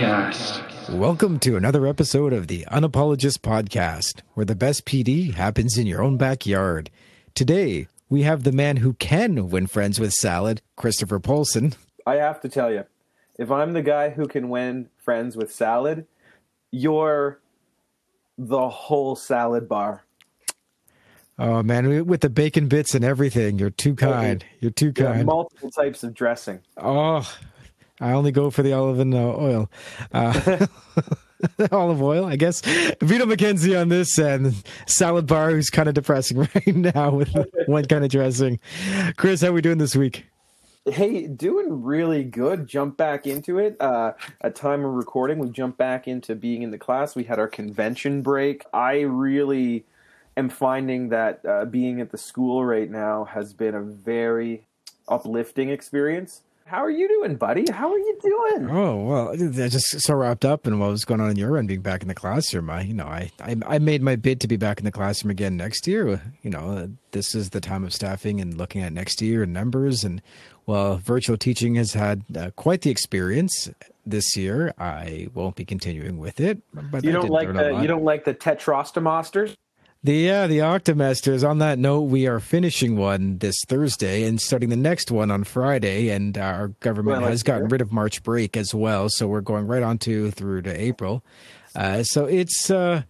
Podcast. Welcome to another episode of the Unapologist Podcast, where the best PD happens in your own backyard. Today, we have the man who can win friends with salad, Christopher Polson. I have to tell you, if I'm the guy who can win friends with salad, you're the whole salad bar. Oh man, with the bacon bits and everything, you're too kind. You're too You have kind. multiple types of dressing. Oh, I only go for the olive and uh, oil. Uh, olive oil, I guess. Vito McKenzie on this and salad bar, who's kind of depressing right now with one kind of dressing. Chris, how we doing this week? Hey, doing really good. Jump back into it. Uh, at time of recording, we jump back into being in the class. We had our convention break. I really am finding that uh, being at the school right now has been a very uplifting experience. How are you doing, buddy? How are you doing? Oh well, I just so wrapped up in what was going on in your end, being back in the classroom. I, you know, I, I, I made my bid to be back in the classroom again next year. You know, uh, this is the time of staffing and looking at next year and numbers. And well, virtual teaching has had uh, quite the experience this year. I won't be continuing with it. But You don't like the you don't like the tetrostomasters? The yeah, the Octomasters. On that note, we are finishing one this Thursday and starting the next one on Friday. And our government Well, has gotten rid of March break as well, so we're going right on to through to April. Uh, so it's uh,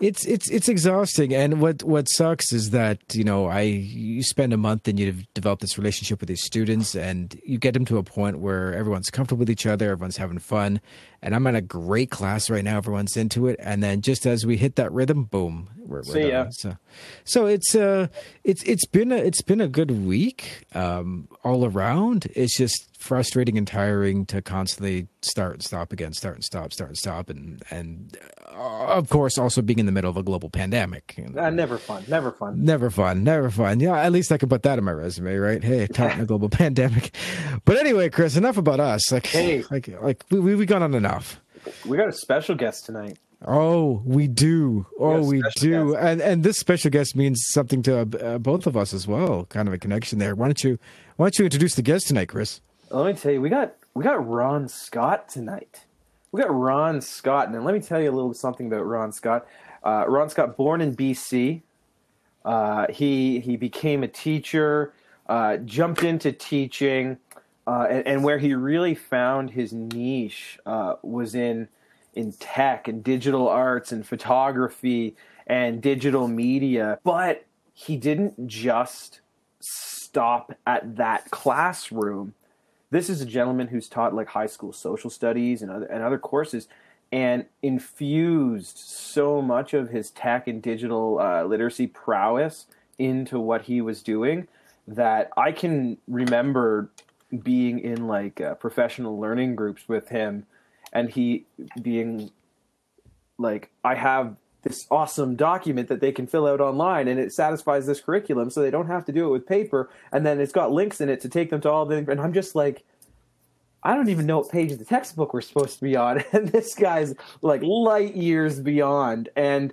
it's it's it's exhausting. And what what sucks is that you know I you spend a month and you develop this relationship with these students, and you get them to a point where everyone's comfortable with each other, everyone's having fun. And I'm in a great class right now. Everyone's into it, and then just as we hit that rhythm, boom, we're, we're See ya. done. So, so it's uh, it's it's been a it's been a good week um, all around. It's just frustrating and tiring to constantly start and stop again, start and stop, start and stop, and and uh, of course also being in the middle of a global pandemic. you know. Uh, never fun. Never fun. Never fun, never fun. Yeah, at least I can put that in my resume, right? Hey, taught in a global pandemic. But anyway, Chris, enough about us. Like, Hey. like, like we we we gone on enough. We got a special guest tonight. Oh, we do. Oh, a we do. guest. And and this special guest means something to uh, both of us as well. Kind of a connection there. Why don't you Why don't you introduce the guest tonight, Chris? Let me tell you, we got we got Ron Scott tonight. We got Ron Scott, and let me tell you a little something about Ron Scott. Uh, Ron Scott, born in BC, uh, he he became a teacher, uh, jumped into teaching, uh, and, and where he really found his niche uh, was in in tech and digital arts and photography and digital media. But he didn't just stop at that classroom this is a gentleman who's taught like high school social studies and other and other courses and infused so much of his tech and digital uh, literacy prowess into what he was doing that I can remember being in like uh, professional learning groups with him and he being like I have this awesome document that they can fill out online and it satisfies this curriculum so they don't have to do it with paper and then it's got links in it to take them to all the and I'm just like I don't even know what page of the textbook we're supposed to be on and this guy's like light years beyond and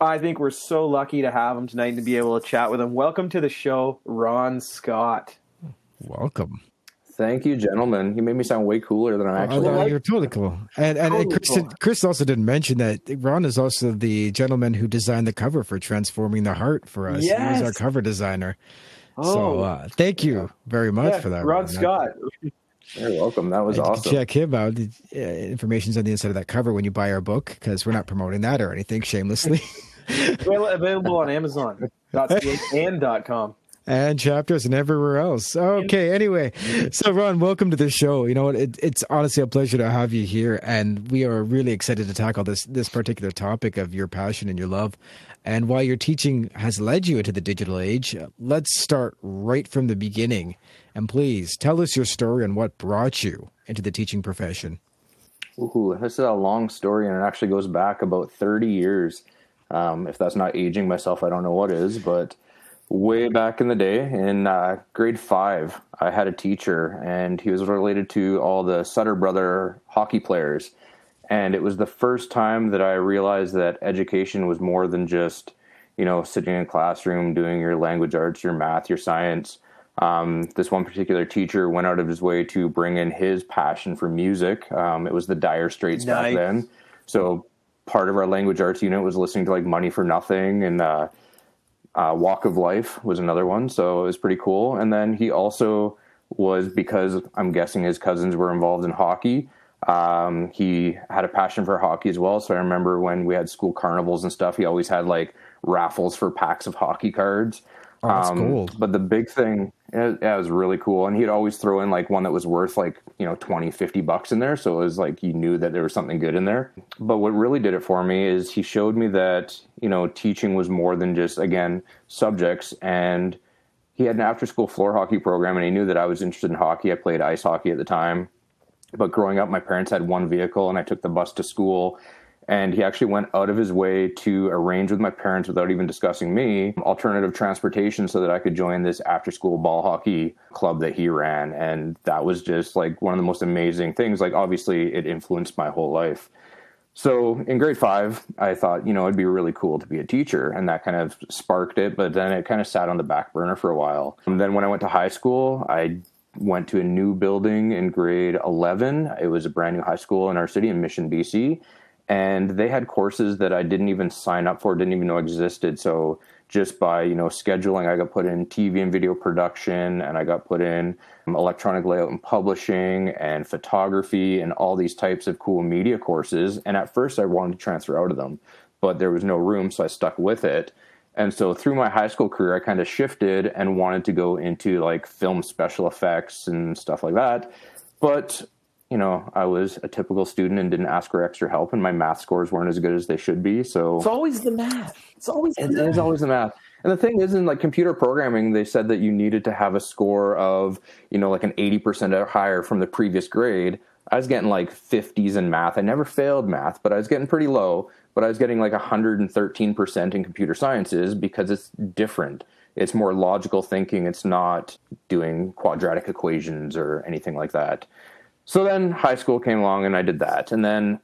I think we're so lucky to have him tonight and to be able to chat with him. Welcome to the show, Ron Scott. Welcome. Thank you, gentlemen. You made me sound way cooler than I Oh, actually no, am. you're totally cool. And and, Totally Chris, cool. Chris also didn't mention that Ron is also the gentleman who designed the cover for Transforming the Heart for us. He was our cover designer. Oh, So uh, thank you very much yeah, for that, Ron Ron. Scott. You're welcome. That was awesome. Check him out. The, uh, information's on the inside of that cover when you buy our book because we're not promoting that or anything shamelessly. Available on Amazon. and .com. and chapters and everywhere else. Okay, anyway, so Ron, welcome to the show. You know? It, it's honestly a pleasure to have you here, and we are really excited to tackle this this particular topic of your passion and your love, and why your teaching has led you into the digital age. Let's start right from the beginning, and please tell us your story and what brought you into the teaching profession. Ooh, this is a long story, and it actually goes back about 30 years. Um, if that's not aging myself, I don't know what is. But way back in the day, in uh, grade five, I had a teacher, and he was related to all the Sutter brother hockey players. And it was the first time that I realized that education was more than just, you know, sitting in a classroom doing your language arts, your math, your science. Um, this one particular teacher went out of his way to bring in his passion for music. Um, it was the Dire Straits nice. back then, so part of our language arts unit was listening to like Money for Nothing and uh, uh, Walk of Life was another one. So it was pretty cool. And then he also was because I'm guessing his cousins were involved in hockey. Um, he had a passion for hockey as well. So I remember when we had school carnivals and stuff, he always had like raffles for packs of hockey cards. Oh, that's um, cool. But the big thing, yeah, it was really cool. And he'd always throw in like one that was worth like, you know, 20, 50 bucks in there. So it was like you knew that there was something good in there. But what really did it for me is he showed me that, you know, teaching was more than just, again, subjects. And he had an after school floor hockey program and he knew that I was interested in hockey. I played ice hockey at the time. But growing up, my parents had one vehicle and I took the bus to school and he actually went out of his way to arrange with my parents without even discussing me alternative transportation so that I could join this after school ball hockey club that he ran. And that was just like one of the most amazing things. Like, obviously, it influenced my whole life. So in grade five, I thought, you know, it'd be really cool to be a teacher. And that kind of sparked it. But then it kind of sat on the back burner for a while. And then when I went to high school, I went to a new building in grade 11. It was a brand new high school in our city in Mission, BC and they had courses that I didn't even sign up for, didn't even know existed. So just by you know scheduling, I got put in TV and video production, and I got put in um, electronic layout and publishing, and photography, and all these types of cool media courses. And at first, I wanted to transfer out of them, but there was no room, so I stuck with it. And so through my high school career, I kind of shifted and wanted to go into like film special effects and stuff like that. But you know, I was a typical student and didn't ask for extra help, and my math scores weren't as good as they should be. So it's always the math. It's always the math. it is always the math. And the thing is, in like computer programming, they said that you needed to have a score of you know like an eighty percent or higher from the previous grade. I was getting like fifties in math. I never failed math, but I was getting pretty low. But I was getting like hundred and thirteen percent in computer sciences because it's different. It's more logical thinking. It's not doing quadratic equations or anything like that. So then high school came along and I did that. And then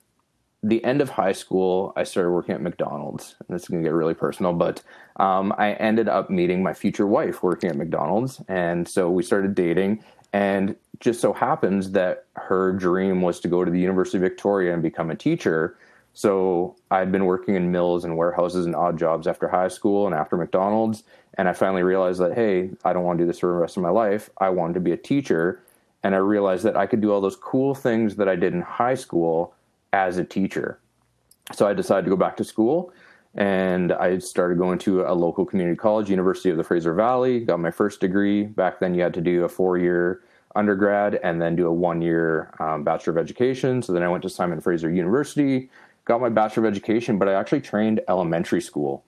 the end of high school, I started working at McDonald's. And this is going to get really personal, but um, I ended up meeting my future wife working at McDonald's. And so we started dating. And just so happens that her dream was to go to the University of Victoria and become a teacher. So I'd been working in mills and warehouses and odd jobs after high school and after McDonald's. And I finally realized that, hey, I don't want to do this for the rest of my life. I wanted to be a teacher and I realized that I could do all those cool things that I did in high school as a teacher. So I decided to go back to school and I started going to a local community college, University of the Fraser Valley, got my first degree. Back then, you had to do a four year undergrad and then do a one year um, Bachelor of Education. So then I went to Simon Fraser University, got my Bachelor of Education, but I actually trained elementary school.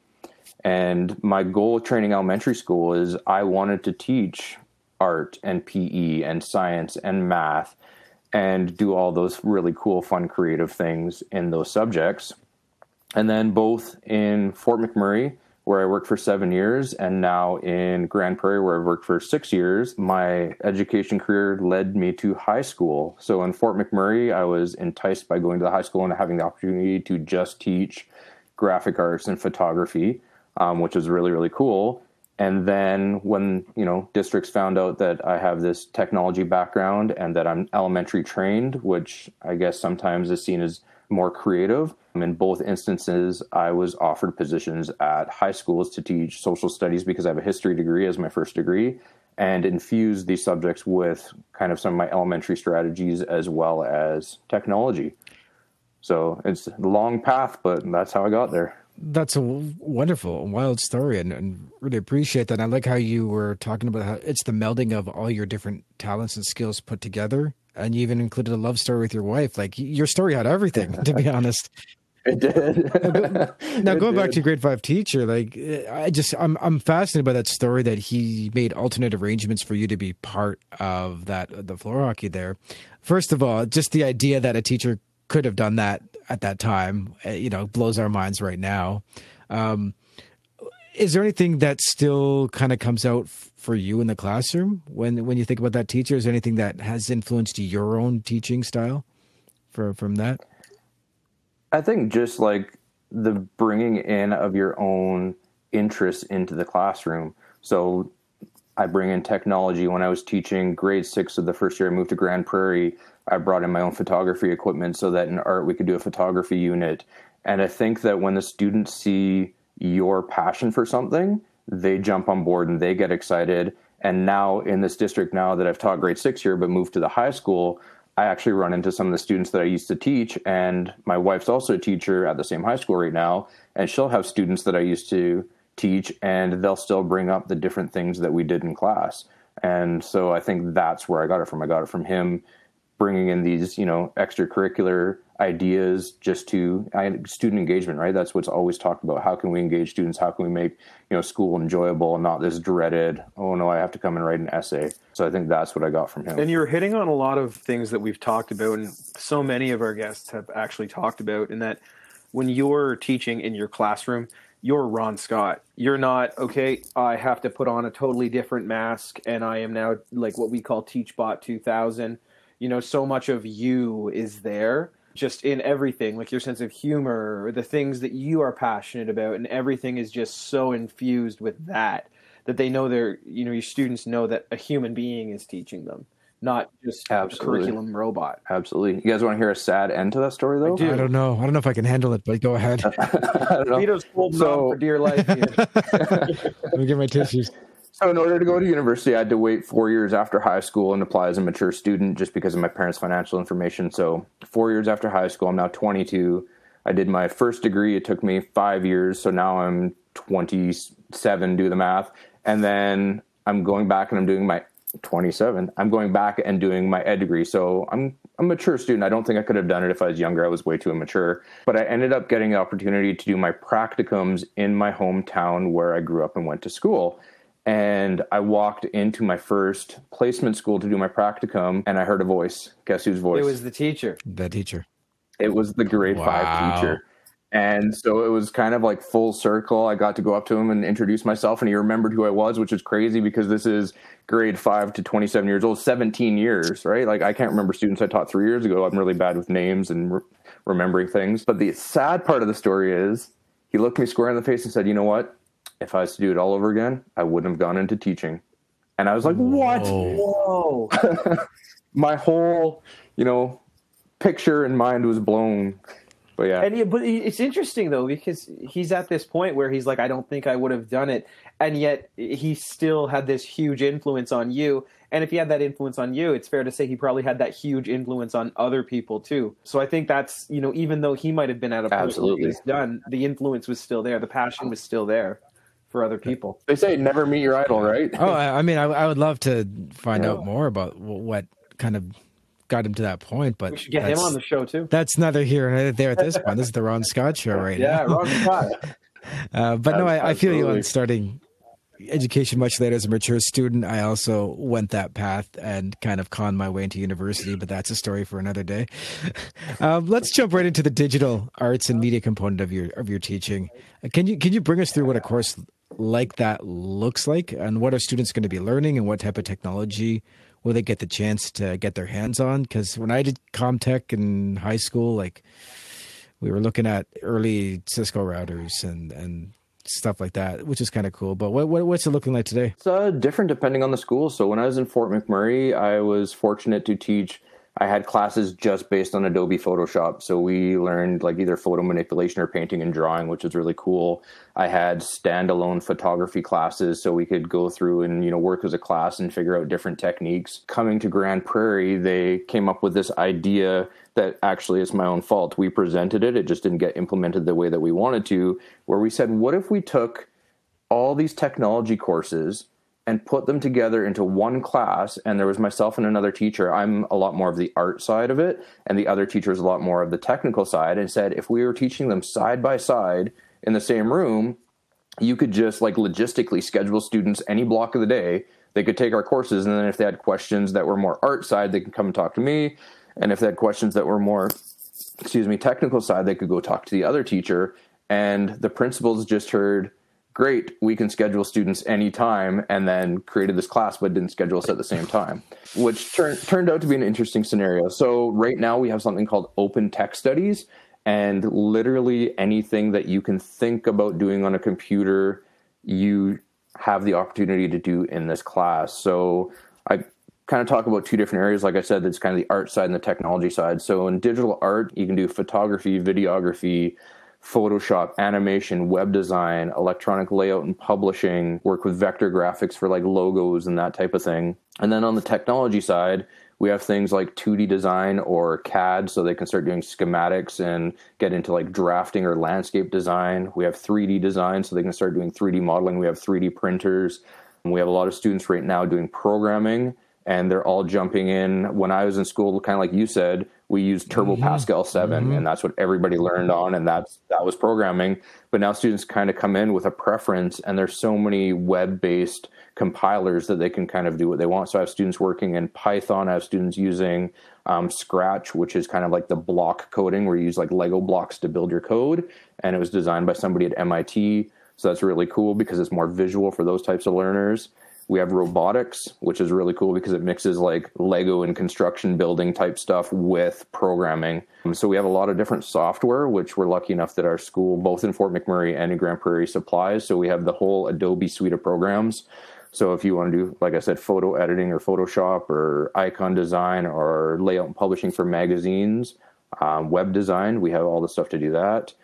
And my goal with training elementary school is I wanted to teach art and PE and science and math and do all those really cool, fun, creative things in those subjects. And then both in Fort McMurray, where I worked for seven years, and now in Grande Prairie, where I've worked for six years, my education career led me to high school. So in Fort McMurray, I was enticed by going to the high school and having the opportunity to just teach graphic arts and photography, um, which was really, really cool and then when you know districts found out that i have this technology background and that i'm elementary trained which i guess sometimes is seen as more creative in both instances i was offered positions at high schools to teach social studies because i have a history degree as my first degree and infuse these subjects with kind of some of my elementary strategies as well as technology. So it's a long path but that's how i got there that's a wonderful, wild story, and, and, really appreciate that. I like how you were talking about how it's the melding of all your different talents and skills put together, and you even included a love story with your wife. Like your story had everything, to be honest. It did. now it going did. back to grade five teacher, like eh, I just I'm I'm fascinated by that story that he made alternate arrangements for you to be part of that the floor hockey there. First of all, just the idea that a teacher could have done that at that time, uh, you know, blows our minds right now. Um, is there anything that still kind of comes out f- for you in the classroom when when you think about that teacher? Is there anything that has influenced your own teaching style for from that? I think just like the bringing in of your own interests into the classroom. So I bring in technology. When I was teaching grade six of the first year I moved to Grande Prairie, I brought in my own photography equipment so that in art we could do a photography unit. And I think that when the students see your passion for something, they jump on board and they get excited. And now in this district, now that I've taught grade six here, but moved to the high school, I actually run into some of the students that I used to teach. And my wife's also a teacher at the same high school right now. And she'll have students that I used to teach, and they'll still bring up the different things that we did in class. And so I think that's where I got it from. I got it from him bringing in these, you know, extracurricular ideas just to student engagement, right? That's what's always talked about. How can we engage students? How can we make, you know, school enjoyable and not this dreaded, oh no, I have to come and write an essay. So I think that's what I got from him. And you're hitting on a lot of things that we've talked about and so many of our guests have actually talked about in that when you're teaching in your classroom, you're Ron Scott. You're not, okay, I have to put on a totally different mask and I am now like what we call TeachBot 2000. You know, so much of you is there just in everything, like your sense of humor, the things that you are passionate about, and everything is just so infused with that that they know they're, you know, your students know that a human being is teaching them, not just Absolutely. a curriculum robot. Absolutely. You guys want to hear a sad end to that story, though? I, do. I don't know. I don't know if I can handle it, but go ahead. I don't know. Vito's holding so, for dear life. Let me get my tissues. So, in order to go to university, I had to wait four years after high school and apply as a mature student just because of my parents' financial information. So, four years after high school, I'm now 22. I did my first degree. It took me five years. So now I'm 27, do the math. And then I'm going back and I'm doing my 27. I'm going back and doing my ed degree. So I'm a mature student. I don't think I could have done it if I was younger. I was way too immature. But I ended up getting the opportunity to do my practicums in my hometown where I grew up and went to school and I walked into my first placement school to do my practicum, and I heard a voice. Guess whose voice? It was the teacher. The teacher. It was the grade wow. five teacher. And so it was kind of like full circle. I got to go up to him and introduce myself, and he remembered who I was, which is crazy because this is grade five to 27 years old, 17 years, right? Like I can't remember students I taught three years ago. I'm really bad with names and re- remembering things. But the sad part of the story is he looked me square in the face and said, You know what? If I was to do it all over again, I wouldn't have gone into teaching. And I was like, what? Whoa. My whole, you know, picture in mind was blown. But yeah. And yeah, but it's interesting though because he's at this point where he's like, I don't think I would have done it, and yet he still had this huge influence on you. And if he had that influence on you, it's fair to say he probably had that huge influence on other people too. So I think that's you know even though he might have been at a point Absolutely. done, the influence was still there, the passion was still there for other people. They say never meet your idol, right? oh, I, I mean, I, I, would love to find yeah. out more about what kind of got him to that point. But we should get him on the show too. That's neither here nor there at this point. This is the Ron Scott show right yeah, now. Yeah, Ron Scott. uh, but no, I, I, feel you on starting education much later as a mature student. I also went that path and kind of conned my way into university, but that's a story for another day. um, let's jump right into the digital arts and media component of your of your teaching. Can you can you bring us through what a course like that looks like and what are students going to be learning and what type of technology will they get the chance to get their hands on? Because when i did comtech in high school like we were looking at early cisco routers and and stuff like that which is kind of cool but what, what, what's it looking like today? It's uh, different depending on the school. So when i was in fort mcmurray i was fortunate to teach I had classes just based on Adobe Photoshop. So we learned like either photo manipulation or painting and drawing, which was really cool. I had standalone photography classes so we could go through and, you know, work as a class and figure out different techniques. Coming to Grande Prairie, they came up with this idea that actually is my own fault. We presented it, it just didn't get implemented the way that we wanted to, where we said, what if we took all these technology courses and put them together into one class and there was myself and another teacher. I'm a lot more of the art side of it and the other teacher is a lot more of the technical side and said if we were teaching them side by side in the same room you could just like logistically schedule students any block of the day. They could take our courses and then if they had questions that were more art side they could come and talk to me. And if they had questions that were more excuse me technical side they could go talk to the other teacher. And the principals just heard great, we can schedule students anytime, and then created this class but didn't schedule us at the same time, which turned turned out to be an interesting scenario. So right now we have something called open tech studies, and literally anything that you can think about doing on a computer, you have the opportunity to do in this class. So I kind of talk about two different areas. Like I said, that's kind of the art side and the technology side. So in digital art, you can do photography, videography, Photoshop, animation, web design, electronic layout and publishing, work with vector graphics for like logos and that type of thing. And then on the technology side, we have things like 2D design or CAD, so they can start doing schematics and get into like drafting or landscape design. We have 3D design, so they can start doing 3D modeling. We have 3D printers. And we have a lot of students right now doing programming and they're all jumping in. When I was in school, kind of like you said, we used Turbo mm-hmm. Pascal 7 mm-hmm. and that's what everybody learned on and that's that was programming. But now students kind of come in with a preference and there's so many web-based compilers that they can kind of do what they want. So I have students working in Python, I have students using um, Scratch, which is kind of like the block coding where you use like Lego blocks to build your code. And it was designed by somebody at MIT. So that's really cool because it's more visual for those types of learners. We have robotics, which is really cool because it mixes like Lego and construction building type stuff with programming. Um, so we have a lot of different software, which we're lucky enough that our school, both in Fort McMurray and in Grande Prairie, supplies. So we have the whole Adobe suite of programs. So if you want to do, like I said, photo editing or Photoshop or icon design or layout and publishing for magazines, um, web design, we have all the stuff to do that.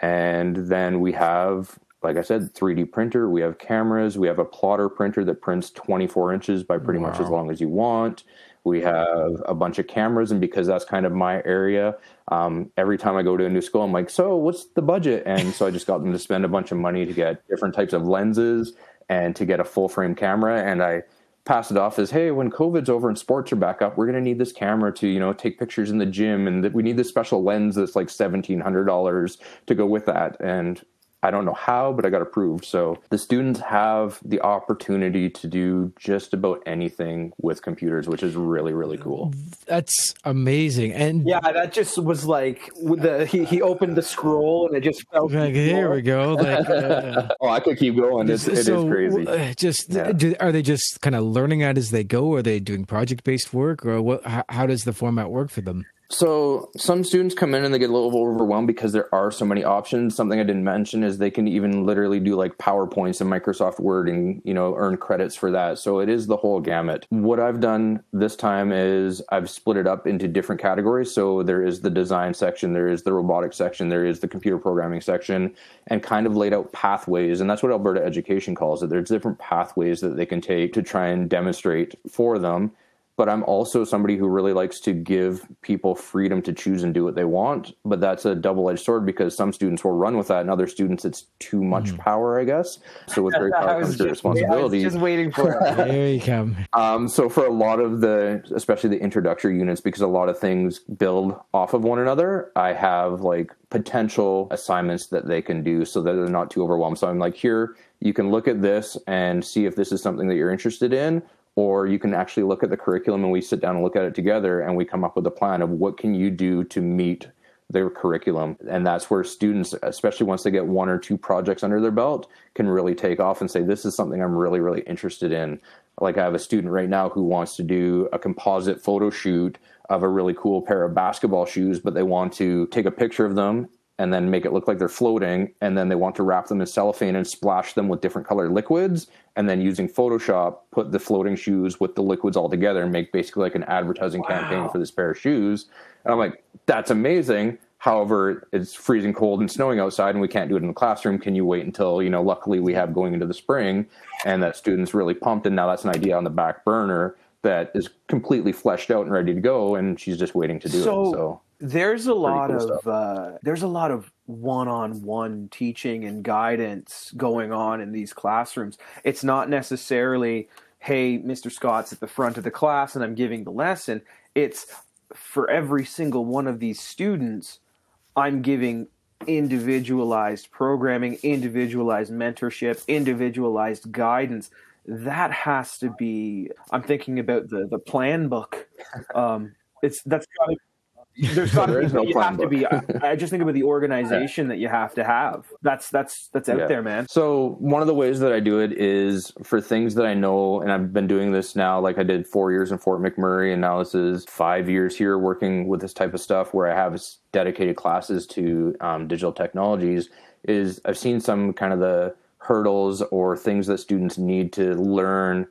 And then we have like I said, 3D printer. We have cameras. We have a plotter printer that prints 24 inches by pretty wow. much as long as you want. We have a bunch of cameras, and because that's kind of my area, um, every time I go to a new school, I'm like, "So, what's the budget?" And so I just got them to spend a bunch of money to get different types of lenses and to get a full frame camera. And I pass it off as, "Hey, when COVID's over and sports are back up, we're going to need this camera to, you know, take pictures in the gym, and we need this special lens that's like seventeen hundred dollars to go with that." And I don't know how, but I got approved. So the students have the opportunity to do just about anything with computers, which is really, really cool. That's amazing. And yeah, that just was like the he, he opened the scroll and it just felt like here we go. Like, uh, oh, I could keep going. It's, so, crazy. Uh, just yeah. do, are they just kind of learning that as they go? Are they doing project based work, or what? How, how does the format work for them? So some students come in and they get a little overwhelmed because there are so many options. Something I didn't mention is they can even literally do like PowerPoints and Microsoft Word and you know earn credits for that. So it is the whole gamut. What I've done this time is I've split it up into different categories. So there is the design section, there is the robotics section, there is the computer programming section, and kind of laid out pathways. And that's what Alberta Education calls it. There's different pathways that they can take to try and demonstrate for them but I'm also somebody who really likes to give people freedom to choose and do what they want. But that's a double edged sword because some students will run with that, and other students it's too much mm power, I guess. So with great power comes great responsibility. just waiting for it. there you come. Um, so for a lot of the, especially the introductory units, because a lot of things build off of one another, I have like potential assignments that they can do so that they're not too overwhelmed. So I'm like, here, you can look at this and see if this is something that you're interested in or you can actually look at the curriculum and we sit down and look at it together and we come up with a plan of what can you do to meet their curriculum. And that's where students especially once they get one or two projects under their belt can really take off and say this is something i'm really really interested in. Like i have a student right now who wants to do a composite photo shoot of a really cool pair of basketball shoes but they want to take a picture of them and then make it look like they're floating and then they want to wrap them in cellophane and splash them with different colored liquids and then using photoshop put the floating shoes with the liquids all together and make basically like an advertising wow. campaign for this pair of shoes. And i'm like that's amazing. However it's freezing cold and snowing outside and we can't do it in the classroom. Can you wait until you know luckily we have going into the spring? And that students really pumped and now that's an idea on the back burner that is completely fleshed out and ready to go and she's just waiting to do so, it so there's a lot cool of uh, there's a lot of one-on-one teaching and guidance going on in these classrooms. It's not necessarily, hey, Mr. Scott's at the front of the class and I'm giving the lesson. It's for every single one of these students, I'm giving individualized programming, individualized mentorship, individualized guidance. That has to be. I'm thinking about the the plan book. Um, it's that's got to there's got to be no you have book. to be I, I, just think about the organization yeah. that you have to have that's that's that's out yeah. there man so one of the ways that i do it is for things that i know and i've been doing this now like i did four years in fort mcmurray and now this is five years here working with this type of stuff where i have dedicated classes to um, digital technologies is i've seen some kind of the hurdles or things that students need to learn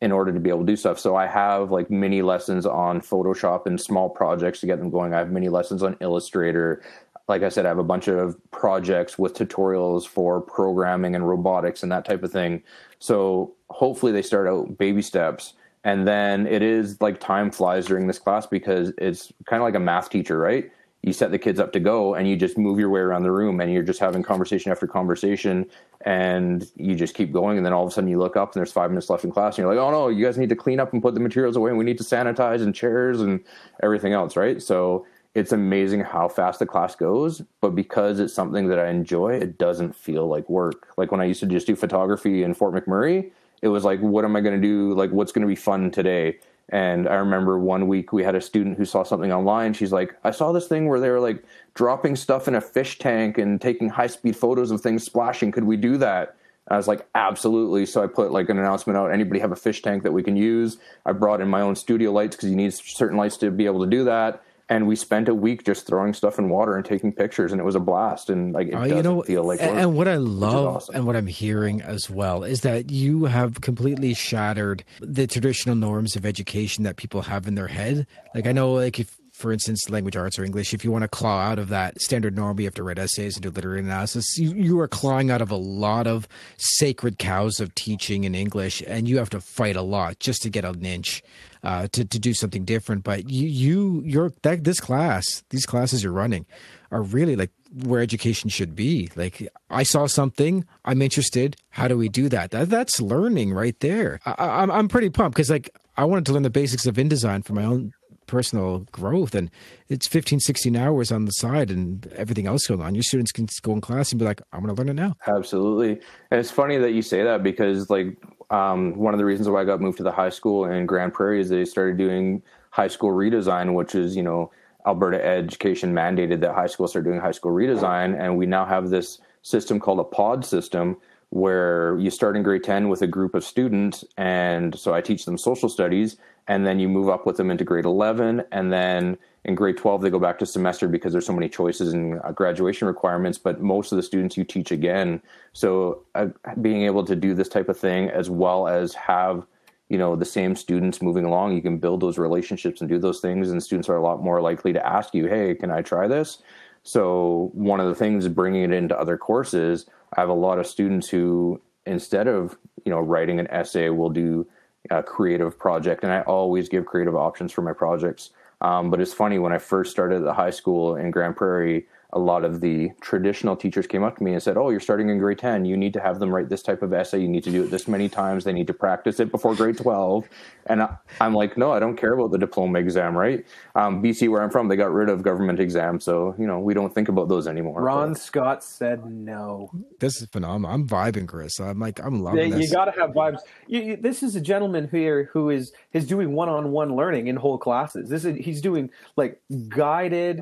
in order to be able to do stuff. So I have like mini lessons on Photoshop and small projects to get them going. I have mini lessons on Illustrator. Like I said, I have a bunch of projects with tutorials for programming and robotics and that type of thing. So hopefully they start out baby steps. And then it is like time flies during this class because it's kind of like a math teacher, right? You set the kids up to go and you just move your way around the room and you're just having conversation after conversation and you just keep going. And then all of a sudden you look up and there's five minutes left in class and you're like oh no you guys need to clean up and put the materials away. And we need to sanitize and chairs and everything else right? So it's amazing how fast the class goes but because it's something that i enjoy it doesn't feel like work. Like when i used to just do photography in fort mcmurray it was like what am i going to do? Like what's going to be fun today and I remember one week we had a student who saw something online. She's like, I saw this thing where they were like dropping stuff in a fish tank and taking high speed photos of things splashing. Could we do that? I was like, absolutely. So I put like an announcement out. Anybody have a fish tank that we can use? I brought in my own studio lights because you need certain lights to be able to do that and we spent a week just throwing stuff in water and taking pictures and it was a blast and like it uh, doesn't you know, feel like work, and what i love awesome. and what i'm hearing as well is that you have completely shattered the traditional norms of education that people have in their head like i know like if for instance, language arts or English, if you want to claw out of that standard norm, you have to write essays and do literary analysis. You, you are clawing out of a lot of sacred cows of teaching in English, and you have to fight a lot just to get an inch uh, to to do something different. But you you your that this class, these classes you're running, are really like where education should be. Like I saw something, I'm interested. How do we do that? that that's learning right there. I, I'm I'm pretty pumped because like I wanted to learn the basics of InDesign for my own personal growth and it's 15 16 hours on the side and everything else going on. Your students can go in class and be like i'm going to learn it now. Absolutely. And it's funny that you say that because like um, one of the reasons why i got moved to the high school in grande prairie is they started doing high school redesign which is you know alberta education mandated that high schools start doing high school redesign. And we now have this system called a pod system where you start in grade 10 with a group of students and so i teach them social studies and then you move up with them into grade 11 and then in grade 12 they go back to semester because there's so many choices and uh, graduation requirements but most of the students you teach again. So uh, being able to do this type of thing as well as have you know the same students moving along you can build those relationships and do those things and students are a lot more likely to ask you hey can i try this? So one of the things bringing it into other courses i have a lot of students who instead of you know writing an essay will do a creative project, and I always give creative options for my projects. Um, but it's funny when I first started at the high school in Grande Prairie, a lot of the traditional teachers came up to me and said, "Oh, you're starting in grade 10. You need to have them write this type of essay. You need to do it this many times. They need to practice it before grade 12." And I, am like, "No, I don't care about the diploma exam, right?" Um, BC, where I'm from, they got rid of government exams, so you know we don't think about those anymore. Ron but. Scott said no. This is phenomenal. I'm vibing, Chris. I'm like, I'm loving yeah, this. You got to have vibes. You, you, this is a gentleman here who is is doing one-on-one learning in whole classes. This is he's doing like guided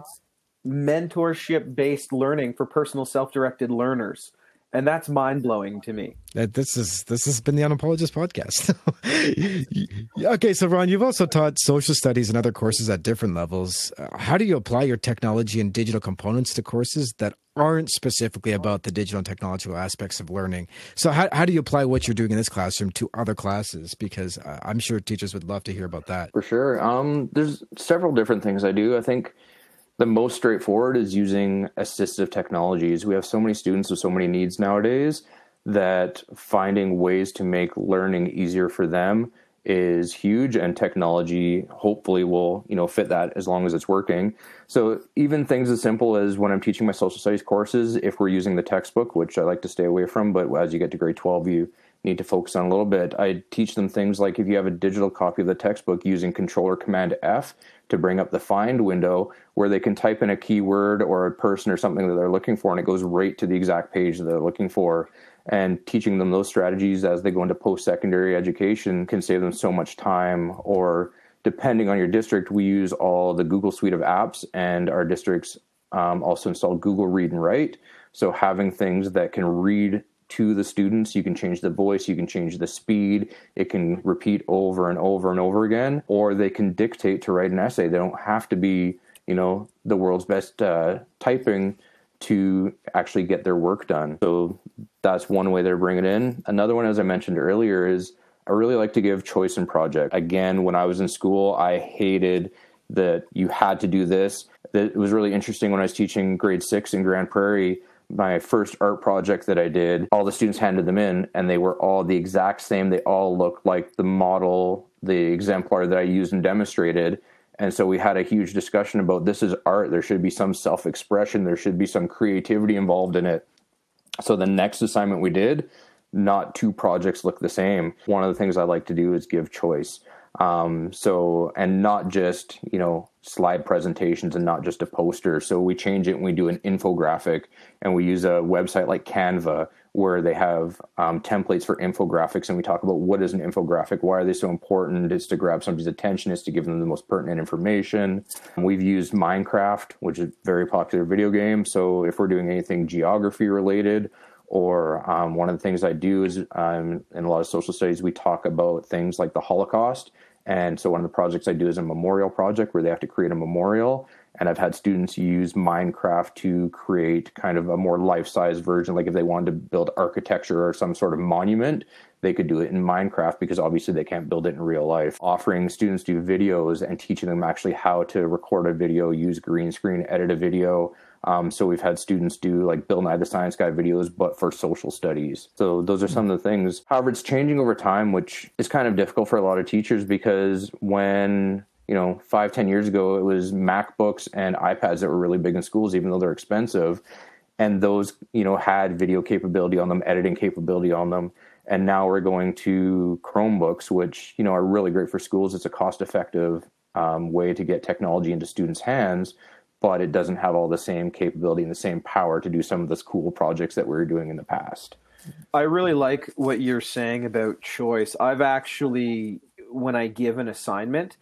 mentorship based learning for personal self directed learners. And that's mind blowing to me. This is this has been the Unapologist podcast. okay, so Ron, you've also taught social studies and other courses at different levels. Uh, how do you apply your technology and digital components to courses that aren't specifically about the digital and technological aspects of learning? So, how how do you apply what you're doing in this classroom to other classes? Because uh, I'm sure teachers would love to hear about that. For sure, um, there's several different things I do. I think the most straightforward is using assistive technologies. We have so many students with so many needs nowadays that finding ways to make learning easier for them is huge and technology hopefully will you know fit that as long as it's working so even things as simple as when i'm teaching my social studies courses if we're using the textbook which i like to stay away from but as you get to grade 12 you need to focus on a little bit. I teach them things like if you have a digital copy of the textbook using controller command F to bring up the find window where they can type in a keyword or a person or something that they're looking for and it goes right to the exact page that they're looking for. And teaching them those strategies as they go into post secondary education can save them so much time. Or depending on your district, we use all the Google suite of apps, and our districts um, also install Google Read and Write. So having things that can read to the students. You can change the voice, you can change the speed, it can repeat over and over and over again, or they can dictate to write an essay. They don't have to be, you know, the world's best uh, typing to actually get their work done. So that's one way they're bringing it in. Another one, as I mentioned earlier, is I really like to give choice in project. Again, when I was in school, I hated that you had to do this. It was really interesting when I was teaching grade six in Grande Prairie. My first art project that I did, all the students handed them in, and they were all the exact same. They all looked like the model, the exemplar that I used and demonstrated. And so we had a huge discussion about this is art. There should be some self expression, there should be some creativity involved in it. So the next assignment we did, not two projects look the same. One of the things I like to do is give choice. Um, so, and not just, you know, slide presentations and not just a poster. So we change it and we do an infographic and we use a website like Canva where they have um, templates for infographics and we talk about what is an infographic, why are they so important, is to grab somebody's attention, is to give them the most pertinent information. We've used Minecraft, which is a very popular video game. So if we're doing anything geography related, or um, one of the things I do is um, in a lot of social studies, we talk about things like the Holocaust. And so one of the projects I do is a memorial project where they have to create a memorial. And I've had students use Minecraft to create kind of a more life size version. Like if they wanted to build architecture or some sort of monument, they could do it in Minecraft because obviously they can't build it in real life. Offering students do videos and teaching them actually how to record a video, use green screen, edit a video, um, so we've had students do like Bill Nye the Science Guy videos, but for social studies. So those are some of the things. However, it's changing over time, which is kind of difficult for a lot of teachers because when you know five ten years ago it was macbooks and ipads that were really big in schools even though they're expensive and those you know had video capability on them editing capability on them and now we're going to chromebooks which you know are really great for schools it's a cost effective um, way to get technology into students hands but it doesn't have all the same capability and the same power to do some of those cool projects that we were doing in the past. I really like what you're saying about choice. I've actually, when I give an assignment,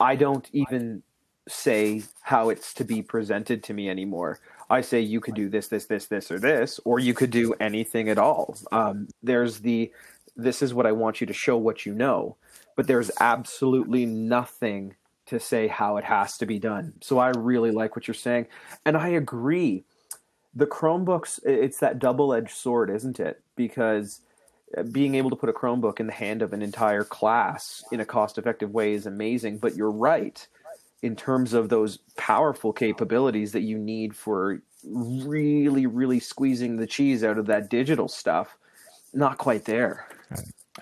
I don't even say how it's to be presented to me anymore. I say you could do this, this, this, this, or this, or you could do anything at all. Um, there's the this is what I want you to show what you know, but there's absolutely nothing to say how it has to be done. So I really like what you're saying. And I agree. The Chromebooks, it's that double edged sword, isn't it? Because uh, being able to put a Chromebook in the hand of an entire class in a cost effective way is amazing. But you're right in terms of those powerful capabilities that you need for really, really squeezing the cheese out of that digital stuff. Not quite there.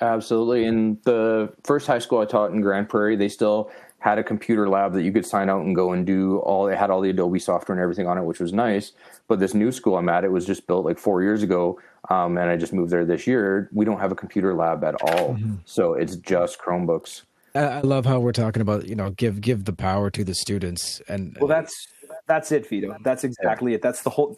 Absolutely. In the first high school I taught in Grande Prairie, they still had a computer lab that you could sign out and go and do all it had all the adobe software and everything on it which was nice but this new school i'm at it was just built like four years ago um, and i just moved there this year we don't have a computer lab at all mm-hmm. so it's just chromebooks I love how we're talking about you know give give the power to the students and well that's that's it, Vito. That's exactly it. That's the whole.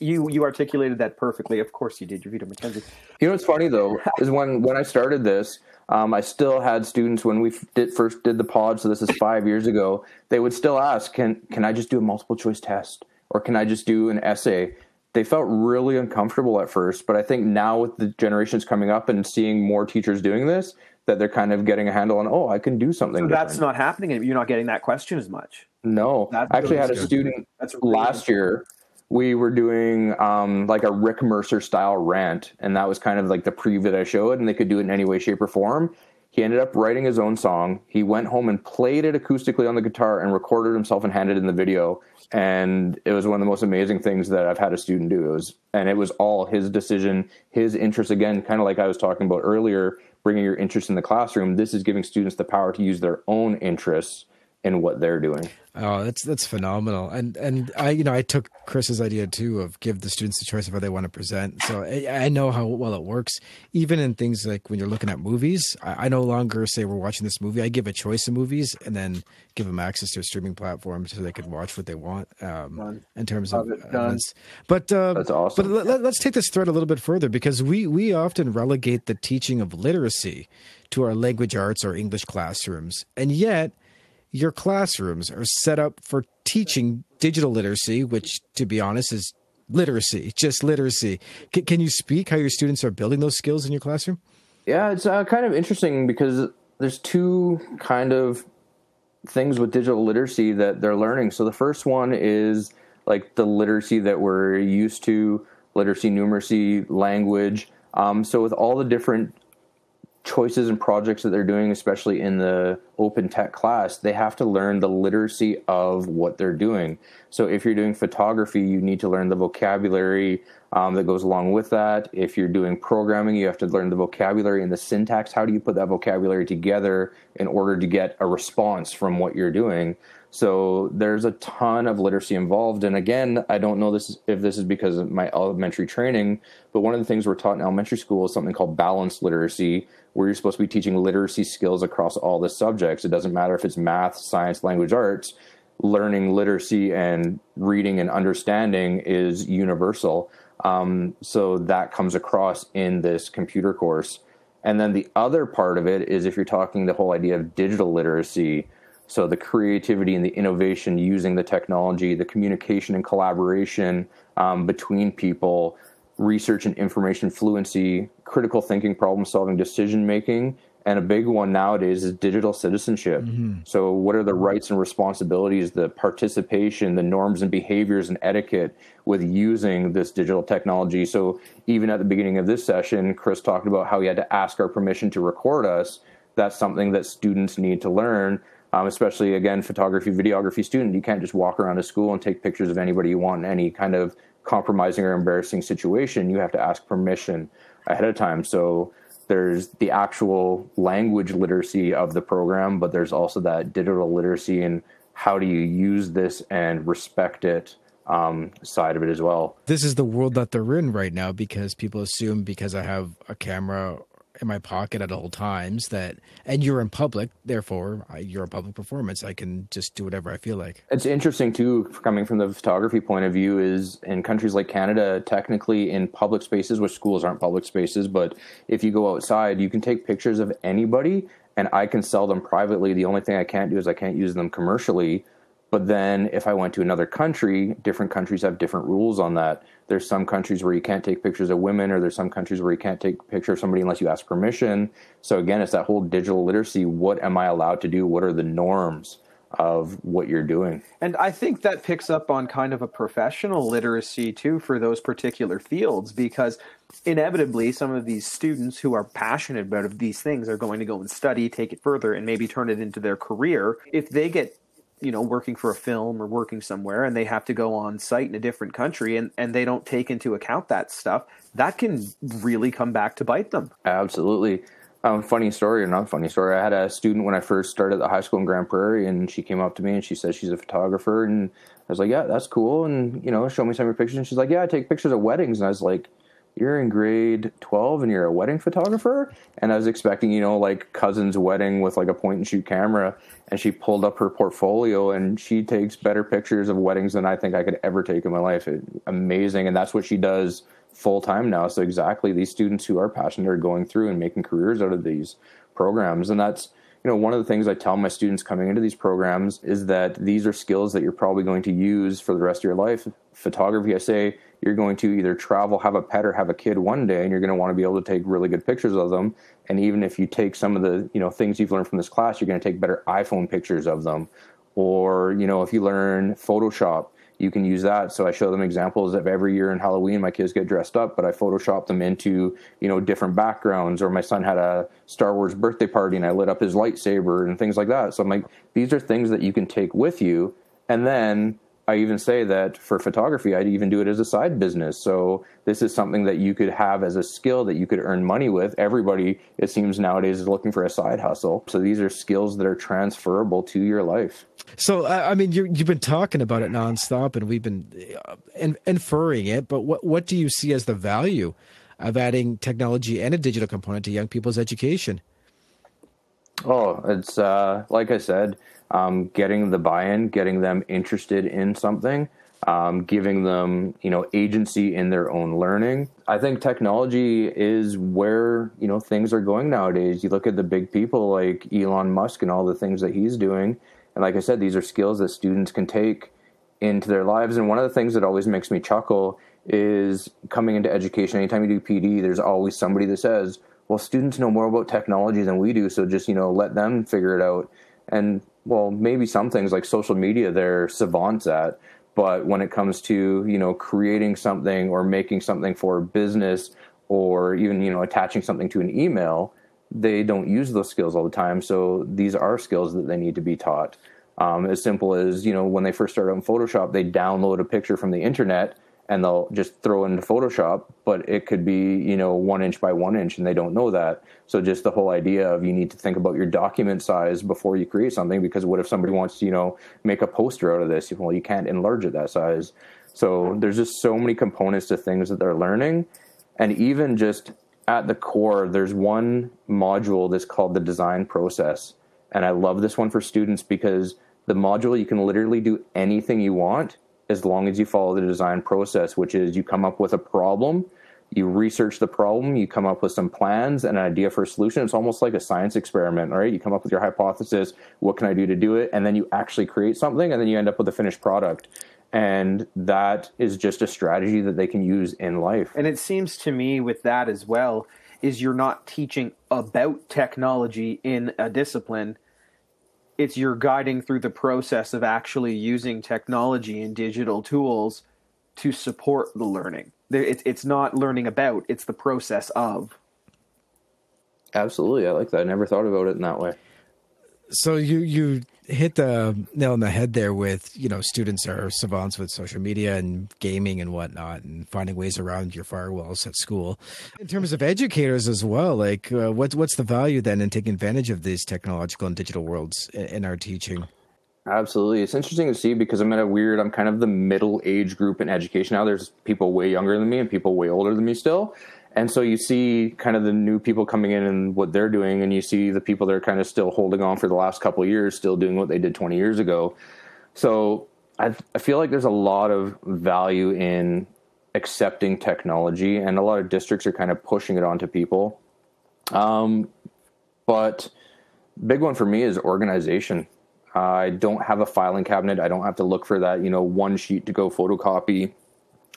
you you articulated that perfectly. Of course you did. You're Vito McKenzie. You know what's funny though is when when I started this, um, I still had students when we did, first did the pod. So this is five years ago. They would still ask, "Can can I just do a multiple choice test, or can I just do an essay?" They felt really uncomfortable at first, but I think now with the generations coming up and seeing more teachers doing this, that they're kind of getting a handle on. Oh, I can do something. So that's not happening. You're not getting that question as much. No, that's I actually had a student that's really last year we were doing um, like a Rick Mercer style rant, and that was kind of like the preview that I showed, and they could do it in any way, shape, or form. He ended up writing his own song. He went home and played it acoustically on the guitar and recorded himself and handed in the video. And it was one of the most amazing things that I've had a student do. It was, and it was all his decision, his interest. Again, kind of like I was talking about earlier, bringing your interest in the classroom. This is giving students the power to use their own interests in what they're doing. Oh, that's that's phenomenal. And and I you know I took Chris's idea too of give the students the choice of how they want to present. So I, I know how well it works. Even in things like when you're looking at movies, I, I, no longer say we're watching this movie. I give a choice of movies and then give them access to a streaming platform so they can watch what they want. Um, in terms of uh, but uh, that's awesome. But let, us take this thread a little bit further because we we often relegate the teaching of literacy to our language arts or English classrooms, and yet your classrooms are set up for teaching digital literacy, which, to be honest, is literacy, just literacy. C- can you speak how your students are building those skills in your classroom? Yeah, it's uh, kind of interesting because there's two kind of things with digital literacy that they're learning. So the first one is like the literacy that we're used to literacy, numeracy, language. Um, so with all the different choices and projects that they're doing, especially in the open tech class, they have to learn the literacy of what they're doing. So if you're doing photography, you need to learn the vocabulary um, that goes along with that. If you're doing programming, you have to learn the vocabulary and the syntax. How do you put that vocabulary together in order to get a response from what you're doing? So there's a ton of literacy involved. And again, I don't know this if this is because of my elementary training, but one of the things we're taught in elementary school is something called balanced literacy, where you're supposed to be teaching literacy skills across all the subjects. It doesn't matter if it's math, science, language, arts. Learning literacy and reading and understanding is universal. Um, so that comes across in this computer course. And then the other part of it is if you're talking the whole idea of digital literacy, so the creativity and the innovation using the technology, the communication and collaboration um, between people, research and information fluency, critical thinking, problem solving, decision making, and a big one nowadays is digital citizenship. Mm-hmm. So, what are the rights and responsibilities, the participation, the norms and behaviors and etiquette with using this digital technology? So, even at the beginning of this session, Chris talked about how he had to ask our permission to record us. That's something that students need to learn. Um, especially again, photography, videography student, you can't just walk around a school and take pictures of anybody you want in any kind of compromising or embarrassing situation. You have to ask permission ahead of time. So there's the actual language literacy of the program, but there's also that digital literacy and how do you use this and respect it um, side of it as well. This is the world that they're in right now because people assume because I have a camera in my pocket at all times that and you're in public therefore you're a public performance. I can just do whatever i feel like. It's interesting too coming from the photography point of view is in countries like canada technically in public spaces which schools aren't public spaces but if you go outside you can take pictures of anybody and i can sell them privately. The only thing i can't do is i can't use them commercially. But then if I went to another country, different countries have different rules on that. There's some countries where you can't take pictures of women, or there's some countries where you can't take a picture of somebody unless you ask permission. So again, it's that whole digital literacy. What am I allowed to do? What are the norms? of what you're doing. And I think that picks up on kind of a professional literacy too for those particular fields because inevitably some of these students who are passionate about these things are going to go and study, take it further and maybe turn it into their career. If they get you know working for a film or working somewhere and they have to go on site in a different country and, and they don't take into account that stuff that can really come back to bite them. Absolutely. Um, funny story or not funny story i had a student when i first started at the high school in grande prairie and she came up to me and she said she's a photographer and i was like yeah that's cool and you know show me some of your pictures and she's like yeah i take pictures of weddings and i was like you're in grade 12 and you're a wedding photographer? And i was expecting you know like cousin's wedding with like a point and shoot camera. And she pulled up her portfolio and she takes better pictures of weddings than i think i could ever take in my life. It, amazing. And that's what she does full time now. So exactly these students who are passionate are going through and making careers out of these programs. And that's you know one of the things i tell my students coming into these programs is that these are skills that you're probably going to use for the rest of your life photography i say you're going to either travel, have a pet, or have a kid one day, and you're going to want to be able to take really good pictures of them. And even if you take some of the you know things you've learned from this class, you're going to take better iPhone pictures of them. Or you know if you learn Photoshop, you can use that. So I show them examples of every year in Halloween, my kids get dressed up, but I Photoshop them into you know different backgrounds. Or my son had a Star Wars birthday party, and I lit up his lightsaber and things like that. So I'm like, these are things that you can take with you, and then I even say that for photography, I'd even do it as a side business. So this is something that you could have as a skill that you could earn money with. Everybody, it seems nowadays, is looking for a side hustle. So these are skills that are transferable to your life. So I mean, you have been talking about it nonstop, and we've been uh, inferring it. But what what do you see as the value of adding technology and a digital component to young people's education? Oh, it's uh, like I said um, getting the buy-in, getting them interested in something, um, giving them you know agency in their own learning. I think technology is where you know things are going nowadays. You look at the big people like Elon Musk and all the things that he's doing, and like I said, these are skills that students can take into their lives. And one of the things that always makes me chuckle is coming into education. Anytime you do PD, there's always somebody that says, "Well, students know more about technology than we do, so just you know let them figure it out." And well, maybe some things like social media they're savants at, but when it comes to you know creating something or making something for a business or even you know attaching something to an email they don't use those skills all the time. So these are skills that they need to be taught. Um, as simple as you know when they first start out in photoshop they download a picture from the internet and they'll just throw into Photoshop, but it could be, you know, one inch by one inch and they don't know that. So just the whole idea of you need to think about your document size before you create something because what if somebody wants to, you know, make a poster out of this? Well, you can't enlarge it that size. So there's just so many components to things that they're learning. And even just at the core, there's one module that's called the design process. And I love this one for students because the module, you can literally do anything you want as long as you follow the design process, which is you come up with a problem, you research the problem, you come up with some plans and an idea for a solution. It's almost like a science experiment, right? You come up with your hypothesis, what can I do to do it? And then you actually create something and then you end up with a finished product. And that is just a strategy that they can use in life. And it seems to me with that as well is you're not teaching about technology in a discipline it's you're guiding through the process of actually using technology and digital tools to support the learning. It's it's not learning about; it's the process of. Absolutely, I like that. I never thought about it in that way. So you you hit the nail on the head there with you know students are savants with social media and gaming and whatnot and finding ways around your firewalls at school in terms of educators as well like uh, what's what's the value then in taking advantage of these technological and digital worlds in, in our teaching Absolutely. It's interesting to see because I'm at a weird, I'm kind of the middle age group in education now. There's people way younger than me and people way older than me still. And so you see kind of the new people coming in and what they're doing, and you see the people that are kind of still holding on for the last couple years, still doing what they did 20 years ago. So I, I feel like there's a lot of value in accepting technology, and a lot of districts are kind of pushing it onto people. Um, but big one for me is organization. I don't have a filing cabinet. I don't have to look for that, you know, one sheet to go photocopy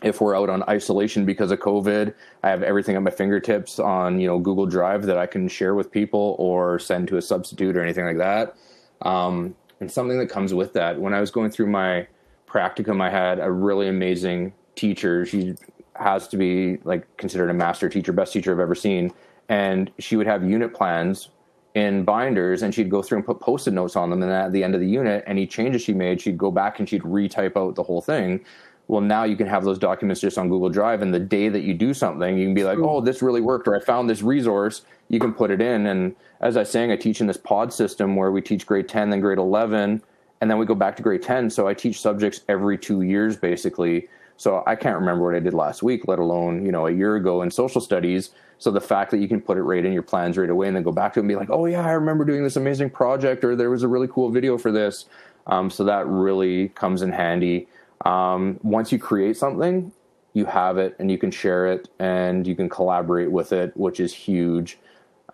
if we're out on isolation because of COVID, I have everything at my fingertips on you know Google Drive that I can share with people or send to a substitute or anything like that. Um, and something that comes with that. When I was going through my practicum, I had a really amazing teacher. She has to be like considered a master teacher, best teacher I've ever seen. And she would have unit plans in binders and she'd go through and put post-it notes on them and at the end of the unit any changes she made she'd go back and she'd retype out the whole thing well, now you can have those documents just on Google Drive. And the day that you do something, you can be like, oh, this really worked, or I found this resource. You can put it in. And as I was saying, I teach in this pod system where we teach grade 10, then grade 11, and then we go back to grade 10. So I teach subjects every two years, basically. So I can't remember what I did last week, let alone, you know, a year ago in social studies. So the fact that you can put it right in your plans right away and then go back to it and be like, oh, yeah, I remember doing this amazing project, or there was a really cool video for this. Um, so that really comes in handy. Um, once you create something, you have it and you can share it and you can collaborate with it, which is huge.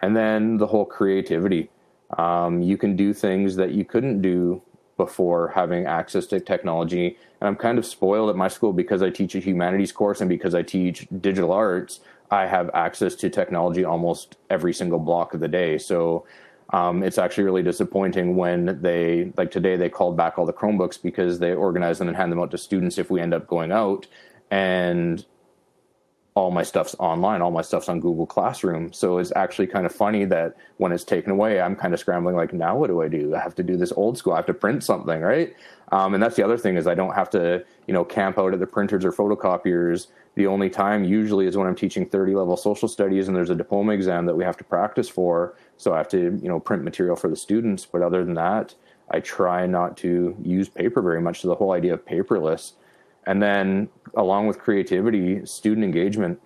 And then the whole creativity. Um, you can do things that you couldn't do before having access to technology. And I'm kind of spoiled at my school because I teach a humanities course and because I teach digital arts, I have access to technology almost every single block of the day. So um, it's actually really disappointing when they like today they called back all the Chromebooks because they organize them and hand them out to students if we end up going out. And all my stuff's online. All my stuff's on google classroom. So it's actually kind of funny that when it's taken away i'm kind of scrambling like now what do i do? I have to do this old school. I have to print something right? Um, and that's the other thing is i don't have to you know camp out at the printers or photocopiers. The only time usually is when i'm teaching 30 level social studies and there's a diploma exam that we have to practice for so I have to, you know, print material for the students. But other than that, I try not to use paper very much. So the whole idea of paperless. And then along with creativity, student engagement.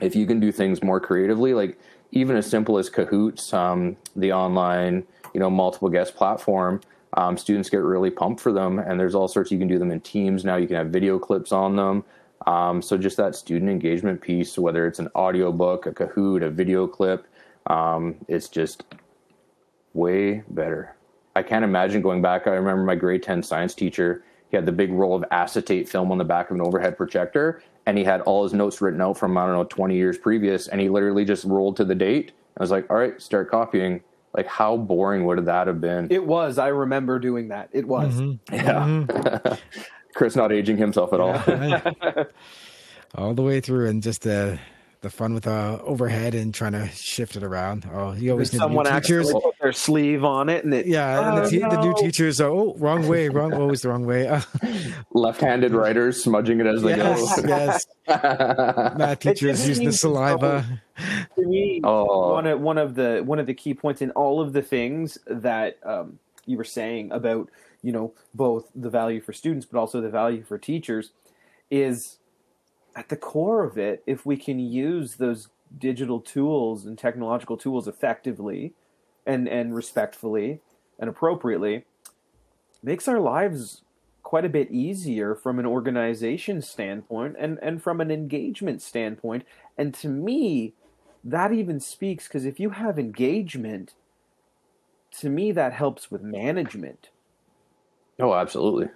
If you can do things more creatively, like even as simple as Kahoots, um, the online, you know, multiple guest platform, um, students get really pumped for them. And there's all sorts. You can do them in teams now. You can have video clips on them. Um, so just that student engagement piece, whether it's an audio book, a Kahoot, a video clip, um, it's just way better. I can't imagine going back. I remember my grade 10 science teacher, he had the big roll of acetate film on the back of an overhead projector, and he had all his notes written out from, I don't know, 20 years previous, and he literally just rolled to the date. I was like, all right, start copying. Like, how boring would that have been? It was. I remember doing that. It was. Mm-hmm. Yeah. Mm-hmm. Chris not aging himself at all. all the way through, and just the the fun with the overhead and trying to shift it around. Oh, you always need someone teachers. actually put their sleeve on it, and it Yeah, and Oh, the, te- the new teachers are oh wrong way, wrong always the wrong way. Left-handed writers smudging it as they yes, go. yes. Math teachers doesn't using the even saliva. to me, Oh. one of one of the one of the key points in all of the things that um, you were saying about you know both the value for students but also the value for teachers is at the core of it. If we can use those digital tools and technological tools effectively and and respectfully and appropriately, makes our lives quite a bit easier from an organization standpoint and and from an engagement standpoint and to me that even speaks because if you have engagement to me that helps with management Oh, absolutely.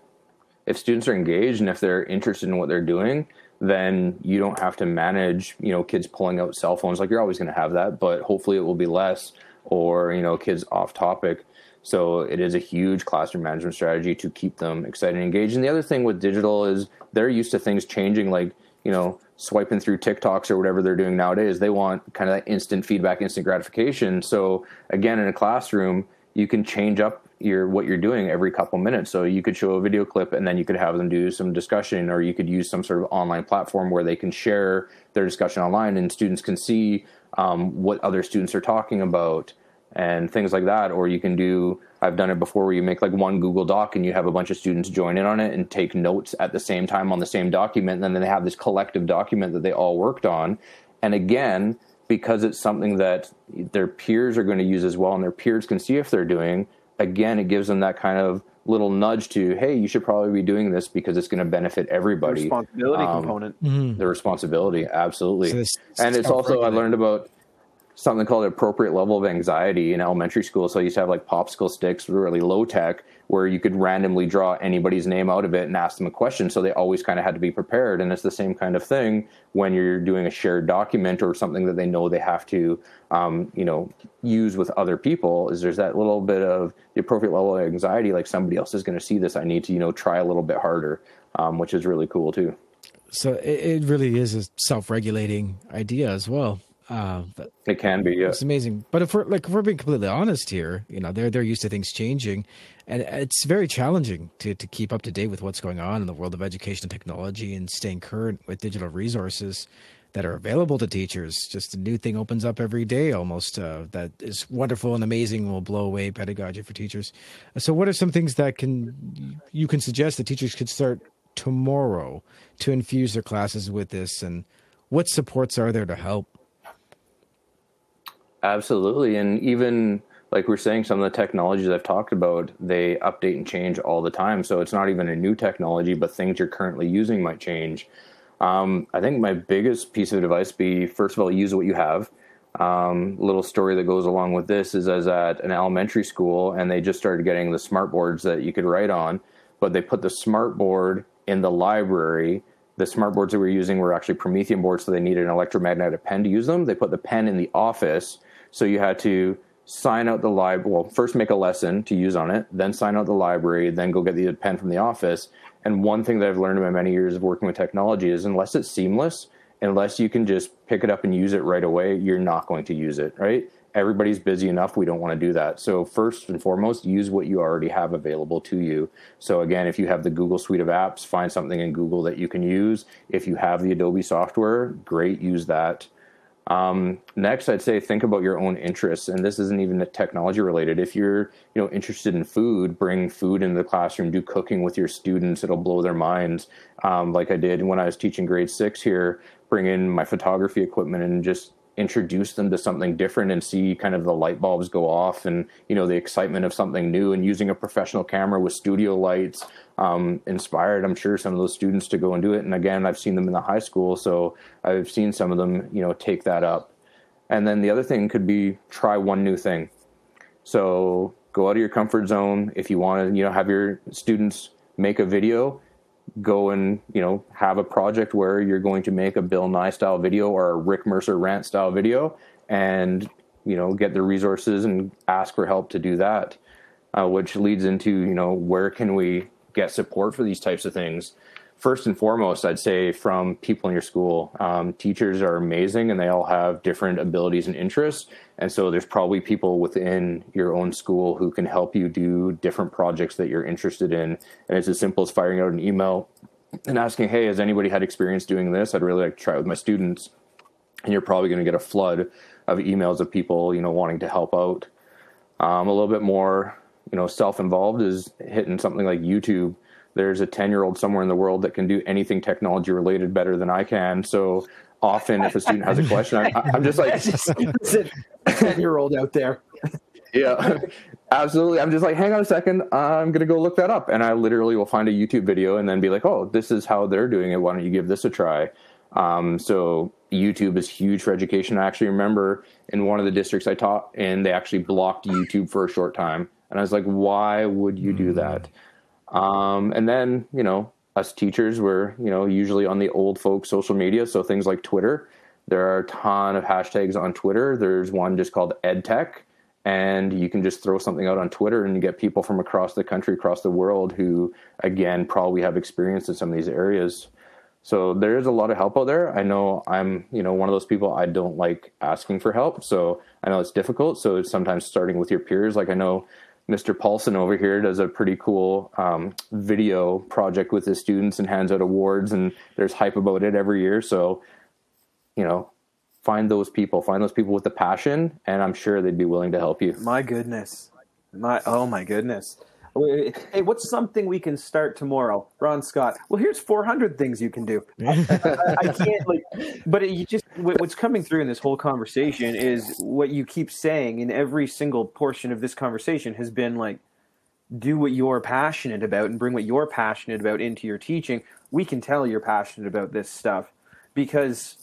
If students are engaged and if they're interested in what they're doing, then you don't have to manage, you know, kids pulling out cell phones. Like you're always going to have that, but hopefully it will be less or, you know, kids off topic. So it is a huge classroom management strategy to keep them excited and engaged. And the other thing with digital is they're used to things changing like, you know, swiping through TikToks or whatever they're doing nowadays. They want kind of that instant feedback, instant gratification. So again, in a classroom, you can change up your what you're doing every couple minutes. So you could show a video clip and then you could have them do some discussion, or you could use some sort of online platform where they can share their discussion online and students can see um, what other students are talking about and things like that. Or you can do I've done it before where you make like one Google Doc and you have a bunch of students join in on it and take notes at the same time on the same document, and then they have this collective document that they all worked on. And again, because it's something that their peers are going to use as well and their peers can see if they're doing again it gives them that kind of little nudge to hey you should probably be doing this because it's going to benefit everybody. The responsibility Um, component. The responsibility absolutely. So this and it's also i learned about something called appropriate level of anxiety in elementary school. So i used to have like popsicle sticks really low tech where you could randomly draw anybody's name out of it and ask them a question. So they always kind of had to be prepared. And it's the same kind of thing when you're doing a shared document or something that they know they have to um, you know use with other people is there's that little bit of the appropriate level of anxiety like somebody else is going to see this. I need to you know try a little bit harder um, which is really cool too. So it, it really is a self-regulating idea as well. Uh, it can be yeah it's amazing. But if we're like if we're being completely honest here, you know, they're they're used to things changing, and it's very challenging to to keep up to date with what's going on in the world of education and technology and staying current with digital resources that are available to teachers. Just a new thing opens up every day almost uh, that is wonderful and amazing and will blow away pedagogy for teachers. So what are some things that can you can suggest that teachers could start tomorrow to infuse their classes with this and what supports are there to help? Absolutely. And even like we're saying, some of the technologies I've talked about, they update and change all the time. So it's not even a new technology, but things you're currently using might change. Um, I think my biggest piece of advice be first of all, use what you have. Um, little story that goes along with this is I was at an elementary school and they just started getting the smart boards that you could write on, but they put the smart board in the library. The smart boards that we were using were actually Promethean boards, so they needed an electromagnetic pen to use them. They put the pen in the office, so you had to sign out the library. Well, first make a lesson to use on it, then sign out the library, then go get the pen from the office. And one thing that I've learned in my many years of working with technology is unless it's seamless, unless you can just pick it up and use it right away, you're not going to use it, right? Everybody's busy enough. We don't want to do that. So, first and foremost, use what you already have available to you. So, again, if you have the Google suite of apps, find something in Google that you can use. If you have the Adobe software, great, use that. Um, next, I'd say think about your own interests, and this isn't even technology related. If you're, you know, interested in food, bring food into the classroom. Do cooking with your students; it'll blow their minds. Um, like I did when I was teaching grade six here. Bring in my photography equipment and just introduce them to something different and see kind of the light bulbs go off and you know the excitement of something new and using a professional camera with studio lights um, inspired i'm sure some of those students to go and do it. And again i've seen them in the high school so i've seen some of them you know take that up. And then the other thing could be try one new thing. So go out of your comfort zone. If you want to you know have your students make a video go and you know have a project where you're going to make a Bill Nye style video or a Rick Mercer rant style video, and you know get the resources and ask for help to do that, uh, which leads into you know where can we get support for these types of things, first and foremost, I'd say from people in your school. Um, teachers are amazing and they all have different abilities and interests. And so there's probably people within your own school who can help you do different projects that you're interested in. And it's as simple as firing out an email and asking, hey, has anybody had experience doing this? I'd really like to try it with my students. And you're probably going to get a flood of emails of people, you know, wanting to help out. Um, a little bit more, you know, self-involved is hitting something like YouTube there's a 10 year old somewhere in the world that can do anything technology related better than I can. So often, if a student has a question, I, am just like, 10 year old out there. yeah, absolutely. I'm just like, hang on a second. I'm going to go look that up. And I literally will find a YouTube video and then be like, oh, this is how they're doing it. Why don't you give this a try? Um, so YouTube is huge for education. I actually remember in one of the districts I taught and they actually blocked YouTube for a short time. And I was like, why would you do that? Um, and then, you know, us teachers were, you know, usually on the old folk social media. So things like Twitter. There are a ton of hashtags on Twitter. There's one just called EdTech. And you can just throw something out on Twitter and you get people from across the country, across the world who, again, probably have experience in some of these areas. So there is a lot of help out there. I know I'm, you know, one of those people I don't like asking for help. So I know it's difficult. So sometimes starting with your peers, like I know Mr. Paulson over here does a pretty cool um, video project with his students and hands out awards, and there's hype about it every year. So, you know, find those people, find those people with the passion, and I'm sure they'd be willing to help you. My goodness, my oh my goodness. Hey, what's something we can start tomorrow, Ron Scott? Well, here's 400 things you can do. I, I, can't like, but it, you just what's coming through in this whole conversation is what you keep saying in every single portion of this conversation has been like, do what you're passionate about and bring what you're passionate about into your teaching. We can tell you're passionate about this stuff because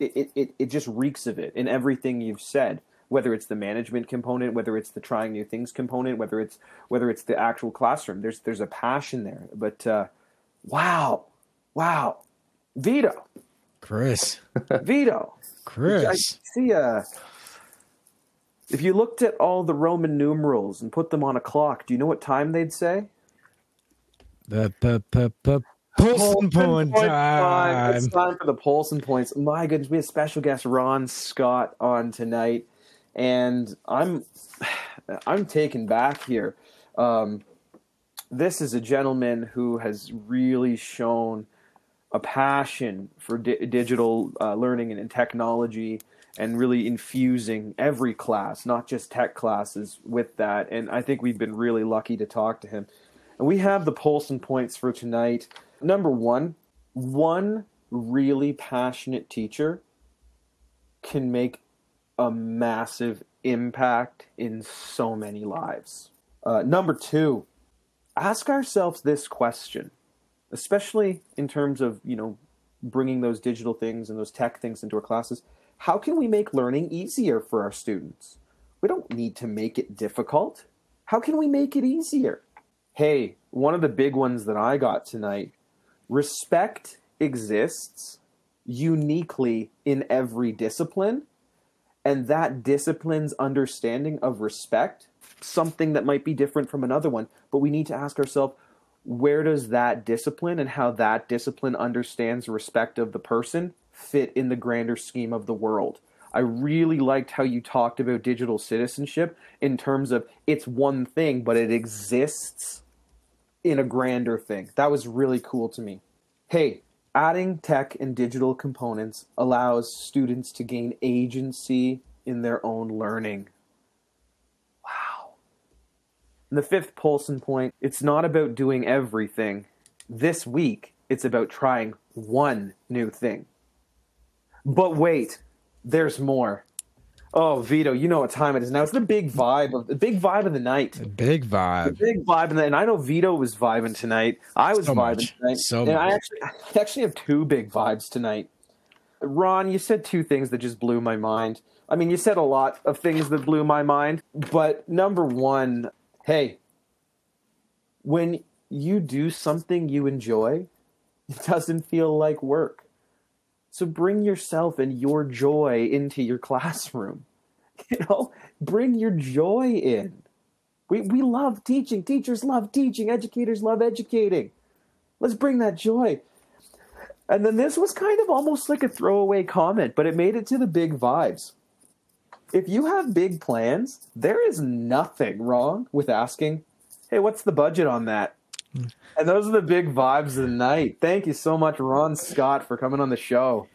it, it, it just reeks of it in everything you've said whether it's the management component, whether it's the trying new things component, whether it's whether it's the actual classroom. There's there's a passion there. But uh, wow, wow, Vito, Chris, Vito, Chris. I see. Uh, if you looked at all the Roman numerals and put them on a clock, do you know what time they'd say? The p- p- Polson point, point time. It's time for the Polson points. My goodness, we have special guest Ron Scott on tonight and I'm I'm taken back here. Um, this is a gentleman who has really shown a passion for di- digital uh, learning and, and, technology and really infusing every class, not just tech classes, with that. And I think we've been really lucky to talk to him. And we have the Polson points for tonight. Number one, one really passionate teacher can make a massive impact in so many lives. Uh, number two, ask ourselves this question, especially in terms of you know bringing those digital things and those tech things into our classes. How can we make learning easier for our students? We don't need to make it difficult. How can we make it easier? Hey, one of the big ones that I got tonight respect exists uniquely in every discipline and that discipline's understanding of respect something that might be different from another one but we need to ask ourselves where does that discipline and how that discipline understands respect of the person fit in the grander scheme of the world? I really liked how you talked about digital citizenship in terms of it's one thing but it exists in a grander thing. That was really cool to me. Hey Adding tech and digital components allows students to gain agency in their own learning. Wow. And the fifth Polson point it's not about doing everything. This week, it's about trying one new thing. But wait, there's more. Oh, Vito, you know what time it is now. It's the big vibe of the big vibe of the night. The big vibe. The big vibe, and I know Vito was vibing tonight. I was so vibing much. tonight. So and much. I actually, I actually have two big vibes tonight. Ron, you said two things that just blew my mind. I mean, you said a lot of things that blew my mind, but number one, hey, when you do something you enjoy, it doesn't feel like work. So bring yourself and your joy into your classroom. You know, bring your joy in. We we love teaching. Teachers love teaching. Educators love educating. Let's bring that joy. And then this was kind of almost like a throwaway comment, but it made it to the big vibes. If you have big plans, there is nothing wrong with asking, "Hey, what's the budget on that?" And those are the big vibes of the night. Thank you so much, Ron Scott, for coming on the show.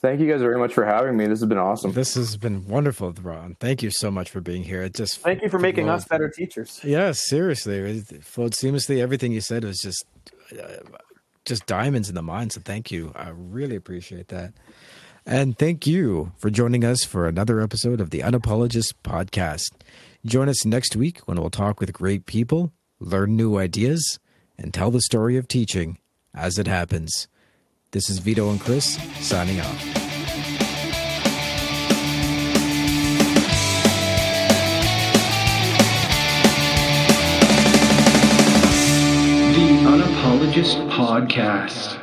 Thank you guys very much for having me. This has been awesome. This has been wonderful, Ron. Thank you so much for being here. It just thank you for making us better teachers. Yes, seriously, it flowed seamlessly. Everything you said was just, uh, just diamonds in the mind. So thank you. I really appreciate that. And thank you for joining us for another episode of the Unapologist podcast. Join us next week when we'll talk with great people, learn new ideas, and tell the story of teaching as it happens. This is Vito and Chris signing off. The Unapologist Podcast.